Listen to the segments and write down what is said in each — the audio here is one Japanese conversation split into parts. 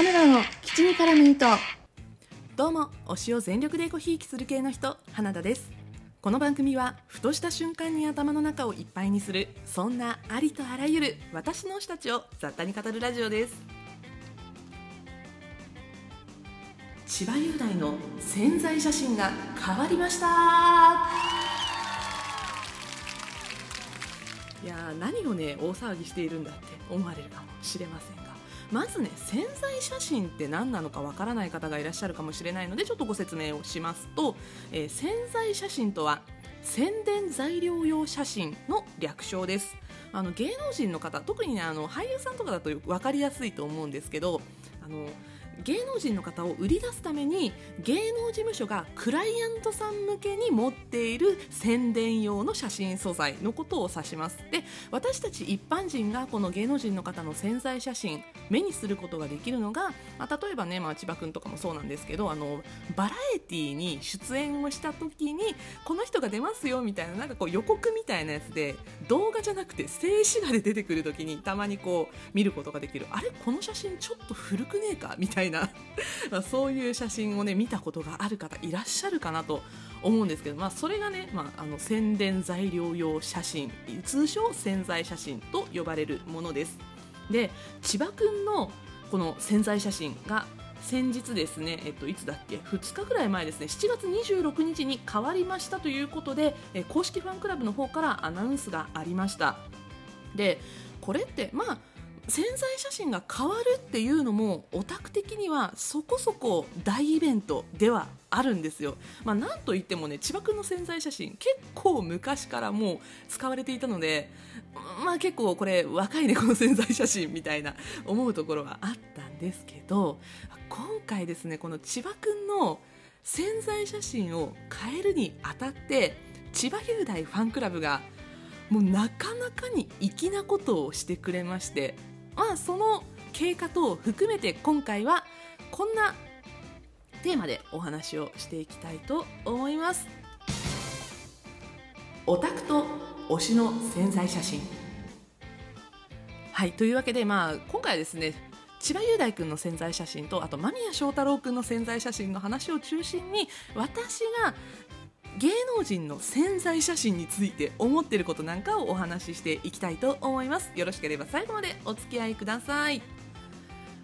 花田の口に絡む糸どうも推しを全力でごひいきする系の人花田です。この番組はふとした瞬間に頭の中をいっぱいにするそんなありとあらゆる私の推したちを雑多に語るラジオです。千葉雄大の潜在写真が変わりました。いや何をね大騒ぎしているんだって思われるかもしれませんが。まずね潜在写真って何なのかわからない方がいらっしゃるかもしれないのでちょっとご説明をしますと、えー潜在写真とは宣伝材料用写真の略称です。あの芸能人の方特にねあの俳優さんとかだと分かりやすいと思うんですけどあの芸能人の方を売り出すために芸能事務所がクライアントさん向けに持っている宣伝用の写真素材のことを指します。で私たち一般人がこの芸能人の方の潜在写真目にすることができるのが、まあ、例えばね、まあ、千葉君とかもそうなんですけどあのバラエティーに出演をした時にこの人が出ますよみたいななんかこう予告みたいなやつで動画じゃなくて静止画で出てくる時にたまにこう見ることができる。あれこの写真ちょっと古くねえか？みたいな まそういう写真をね見たことがある方いらっしゃるかなと思うんですけど、まあ、それがね、まあ、あの宣伝材料用写真通称潜在写真と呼ばれるものです。で千葉君のこの潜在写真が先日ですね、えっと、いつだっけ？2日ぐらい前ですね。7月26日に変わりましたということでえ公式ファンクラブの方からアナウンスがありました。でこれってまあ潜在写真が変わるっていうのもオタク的にはそこそこ大イベントではあるんですよ、まあ、なんといってもね千葉君の潜在写真結構昔からもう使われていたのでまあ結構これ若いねこの潜在写真みたいな思うところはあったんですけど今回ですねこの千葉君の潜在写真を変えるにあたって千葉雄大ファンクラブがもうなかなかに粋なことをしてくれましてまあその経過等を含めて今回はこんなテーマでお話をしていきたいと思います。オタクと推しの潜在写真。はいというわけでまあ今回はですね千葉雄大君の潜在写真とあと間宮祥太朗君の潜在写真の話を中心に私が芸能人の潜在写真について思っていることなんかをお話ししていきたいと思います。よろしければ最後までお付き合いください。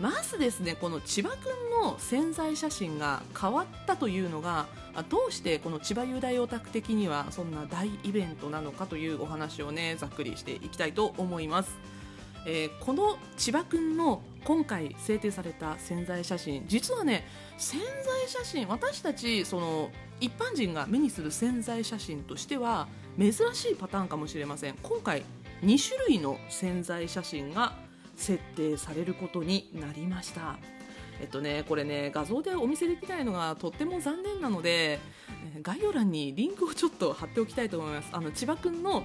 まずですねこの千葉君の潜在写真が変わったというのがあどうしてこの千葉雄大オタク的にはそんな大イベントなのかというお話をねざっくりしていきたいと思います。えーこの千葉君の今回制定された潜在写真実はね潜在写真私たちその一般人が目にする潜在写真としては珍しいパターンかもしれません。今回2種類の潜在写真が設定されることになりました。えっとねこれね画像でお見せできないのがとっても残念なので概要欄にリンクをちょっと貼っておきたいと思います。あの千葉君の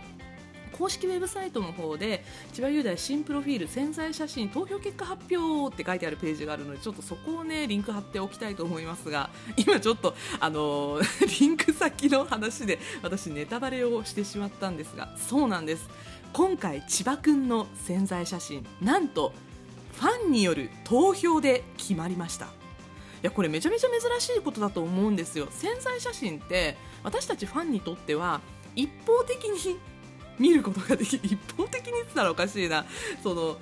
公式ウェブサイトの方で千葉雄大新プロフィール潜在写真投票結果発表って書いてあるページがあるのでちょっとそこをねリンク貼っておきたいと思いますが 今ちょっとあのー リンク先の話で私ネタバレをしてしまったんですがそうなんです。今回千葉くんの潜在写真なんとファンによる投票で決まりました。いやこれめちゃめちゃ珍しいことだと思うんですよ。潜在写真って私たちファンにとっては一方的に見ることができ一方的に言ったらおかしいな。その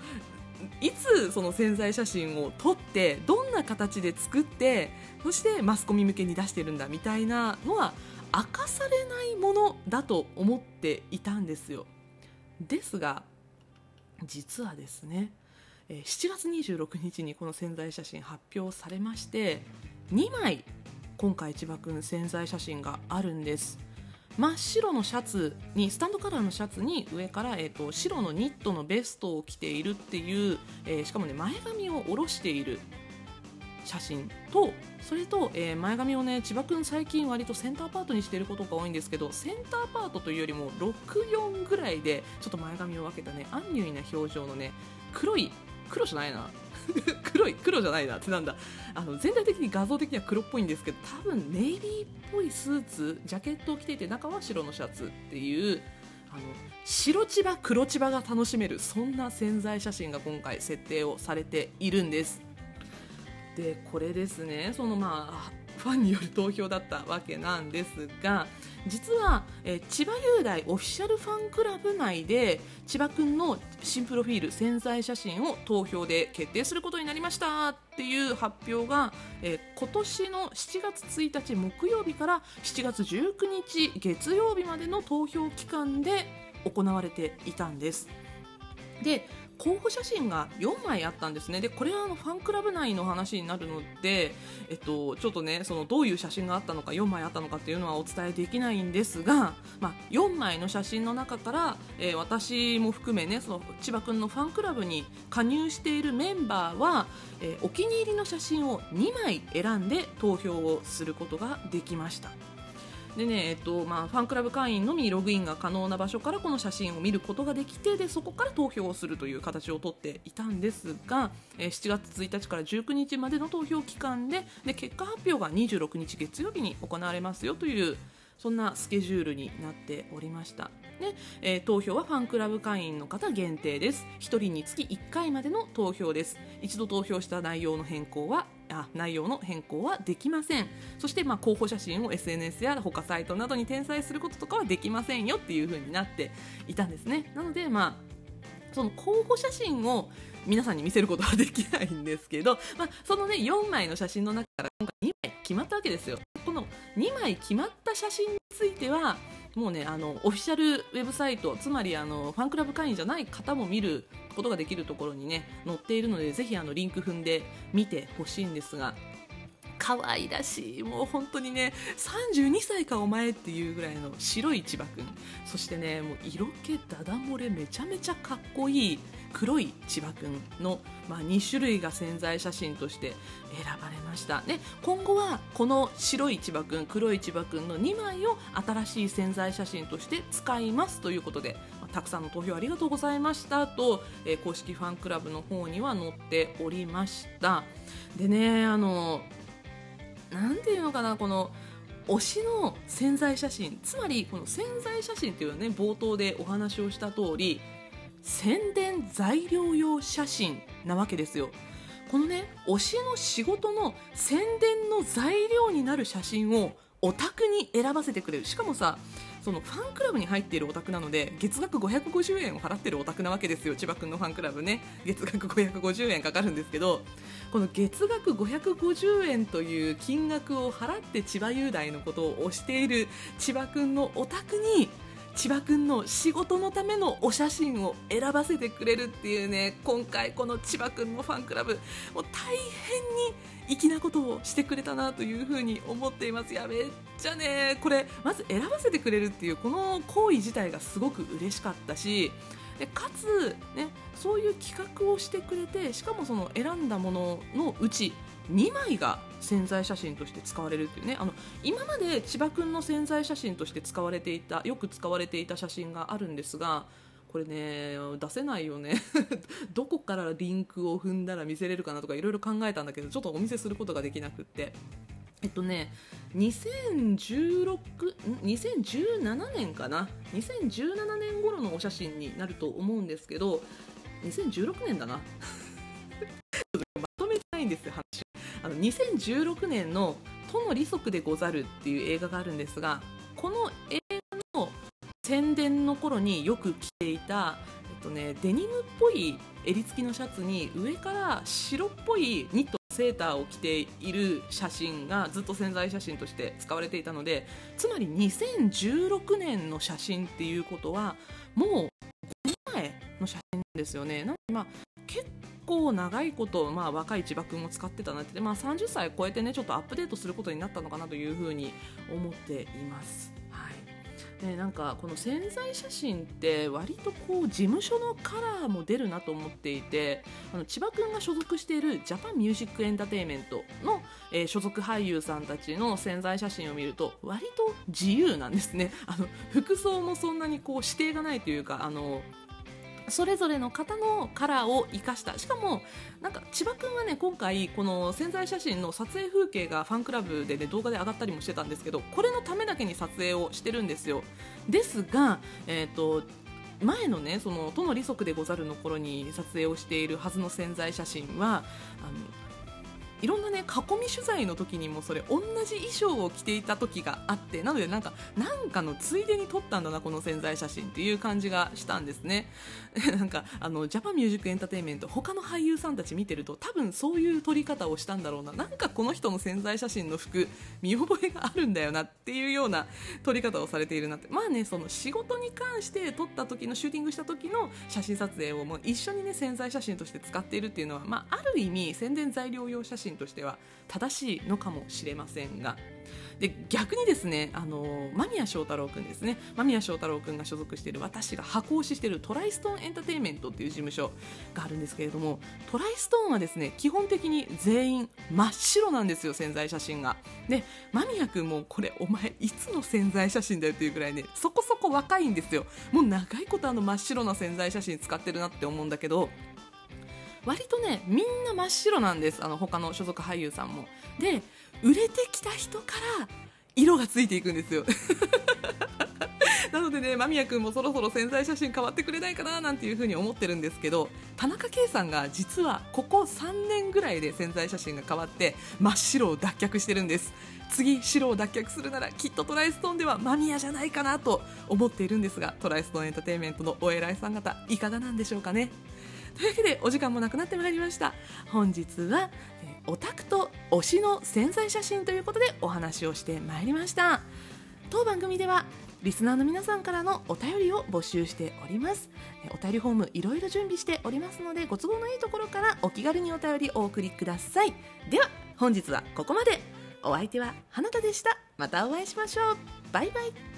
いつその潜在写真を撮ってどんな形で作ってそしてマスコミ向けに出してるんだみたいなのは明かされないものだと思っていたんですよ。ですが実はですね7月26日にこの潜在写真発表されまして2枚今回千葉くん潜在写真があるんです。真っ白のシャツにスタンドカラーのシャツに上から、えー、と白のニットのベストを着ているっていう、えーしかもね前髪を下ろしている写真とそれと、えー前髪をね千葉くん最近割とセンターパートにしていることが多いんですけどセンターパートというよりも64ぐらいでちょっと前髪を分けたねアンニュイな表情のね黒い黒じゃないな。黒い黒じゃないなってなんだ。あの全体的に画像的には黒っぽいんですけど多分ネイビーっぽいスーツジャケットを着ていて中は白のシャツっていうあの白千葉黒千葉が楽しめるそんな潜在写真が今回設定をされているんです。でこれですねそのまあファンによる投票だったわけなんですが実は、え、千葉雄大オフィシャルファンクラブ内で千葉君の新プロフィール潜在写真を投票で決定することになりましたっていう発表が、え、今年の7月1日木曜日から7月19日月曜日までの投票期間で行われていたんです。で候補写真が4枚あったんですねでこれはあのファンクラブ内の話になるので、えっと、ちょっとねそのどういう写真があったのか4枚あったのかっていうのはお伝えできないんですが、まあ、4枚の写真の中から、えー、私も含めねその千葉君のファンクラブに加入しているメンバーは、えー、お気に入りの写真を2枚選んで投票をすることができました。でね、えっとまあ、ファンクラブ会員のみログインが可能な場所からこの写真を見ることができてでそこから投票をするという形をとっていたんですが、えー、7月1日から19日までの投票期間でで結果発表が26日月曜日に行われますよというそんなスケジュールになっておりました。で、えー、投票はファンクラブ会員の方限定です。1人につき1回までの投票です。一度投票した内容の変更はあ内容の変更はできません。そしてまあ候補写真を SNS や他サイトなどに転載することとかはできませんよっていう風になっていたんですね。なのでまあその候補写真を皆さんに見せることはできないんですけど、まあ、そのね4枚の写真の中から今回2枚決まったわけですよ。この2枚決まった写真についてはもうねあのオフィシャルウェブサイトつまりあのファンクラブ会員じゃない方も見ることができるところにね載っているのでぜひあのリンク踏んで見てほしいんですが可愛らしい。もう本当にね32歳かお前っていうぐらいの白い千葉くん。そしてねもう色気ダダ漏れめちゃめちゃかっこいい黒い千葉くんの、まあ、2種類が潜在写真として選ばれました。で今後はこの白い千葉くん黒い千葉くんの2枚を新しい潜在写真として使いますということで、たくさんの投票ありがとうございました。と、えー、公式ファンクラブの方には載っておりました。でねあのなんていうのかなこの推しの潜在写真。つまりこの潜在写真っていうのはね冒頭でお話をした通り宣伝材料用写真なわけですよ。このね推しの仕事の宣伝の材料になる写真をオタクに選ばせてくれる。しかもさそのファンクラブに入っているオタクなので月額550円を払ってるオタクなわけですよ。千葉君のファンクラブね。月額550円かかるんですけどこの月額550円という金額を払って千葉雄大のことを推している千葉君のオタクに千葉君の仕事のためのお写真を選ばせてくれるっていうね今回この千葉君のファンクラブもう大変に粋なことをしてくれたなというふうに思っています。やめっちゃね。これまず選ばせてくれるっていうこの行為自体がすごく嬉しかったしでかつ、ね、そういう企画をしてくれてしかもその選んだもののうち2枚が潜在写真として使われるっていうね。あの今まで千葉君の潜在写真として使われていたよく使われていた写真があるんですがこれね出せないよね。どこからリンクを踏んだら見せれるかなとかいろいろ考えたんだけどちょっとお見せすることができなくって。えっとね2016 2017年かな？2017年頃のお写真になると思うんですけど2016年だな。まとめてないんですよ話あの2016年の「都の利息でござる」っていう映画があるんですがこの映画の宣伝の頃によく着ていた、えっとね、デニムっぽい襟付きのシャツに上から白っぽいニットセーターを着ている写真がずっと潜在写真として使われていたのでつまり2016年の写真っていうことはもう5年前の写真ですよね。なので、まあ、結構長いこと、まあ、若い千葉君を使ってたなって、まあ、30歳超えてねちょっとアップデートすることになったのかなというふうに思っています。ね、なんかこの潜在写真って割とこう事務所のカラーも出るなと思っていてあの千葉君が所属しているジャパンミュージックエンターテインメントの、えー、所属俳優さんたちの潜在写真を見ると割と自由なんですね。あの服装もそんなにこう指定がないというかあのそれぞれの方のカラーを生かした。しかもなんか千葉君はね今回この潜在写真の撮影風景がファンクラブで、ね、動画で上がったりもしてたんですけどこれのためだけに撮影をしてるんですよ。ですが、えーと、前のねその都の利息でござるの頃に撮影をしているはずの潜在写真はあのいろんなね囲み取材の時にもそれ同じ衣装を着ていた時があってなのでなんかなんかのついでに撮ったんだなこの潜在写真っていう感じがしたんですね。なんかあのジャパンミュージックエンターテインメント他の俳優さんたち見てると多分そういう撮り方をしたんだろうな。なんかこの人の潜在写真の服見覚えがあるんだよなっていうような撮り方をされているなって。まあねその仕事に関して撮った時のシューティングした時の写真撮影をもう一緒にね潜在写真として使っているっていうのは、まあ、ある意味宣伝材料用写真としては正しいのかもしれませんが。で逆にですねあの間宮祥太朗君ですね。間宮祥太朗君が所属している私が箱推ししているトライストーンエンターテインメントっていう事務所があるんですけれどもトライストーンはですね基本的に全員真っ白なんですよ宣材写真が。で間宮君もこれお前いつの宣材写真だよっていうくらいねそこそこ若いんですよ。もう長いことあの真っ白な宣材写真使ってるなって思うんだけど割とねみんな真っ白なんです。あの他の所属俳優さんも。で売れてきた人から色がついていくんですよ。なのでね間宮君もそろそろ宣材写真変わってくれないかななんていうふうに思ってるんですけど田中圭さんが実はここ3年ぐらいで宣材写真が変わって真っ白を脱却してるんです。次白を脱却するならきっとトライストーンでは間宮じゃないかなと思っているんですがトライストーンエンターテインメントのお偉いさん方いかがなんでしょうかね？というわけでお時間もなくなってまいりました。本日はオタクと推しの潜在写真ということでお話をしてまいりました。当番組ではリスナーの皆さんからのお便りを募集しております。お便りフォームいろいろ準備しておりますのでご都合のいいところからお気軽にお便りお送りください。では本日はここまで。お相手は花田でした。またお会いしましょう。バイバイ。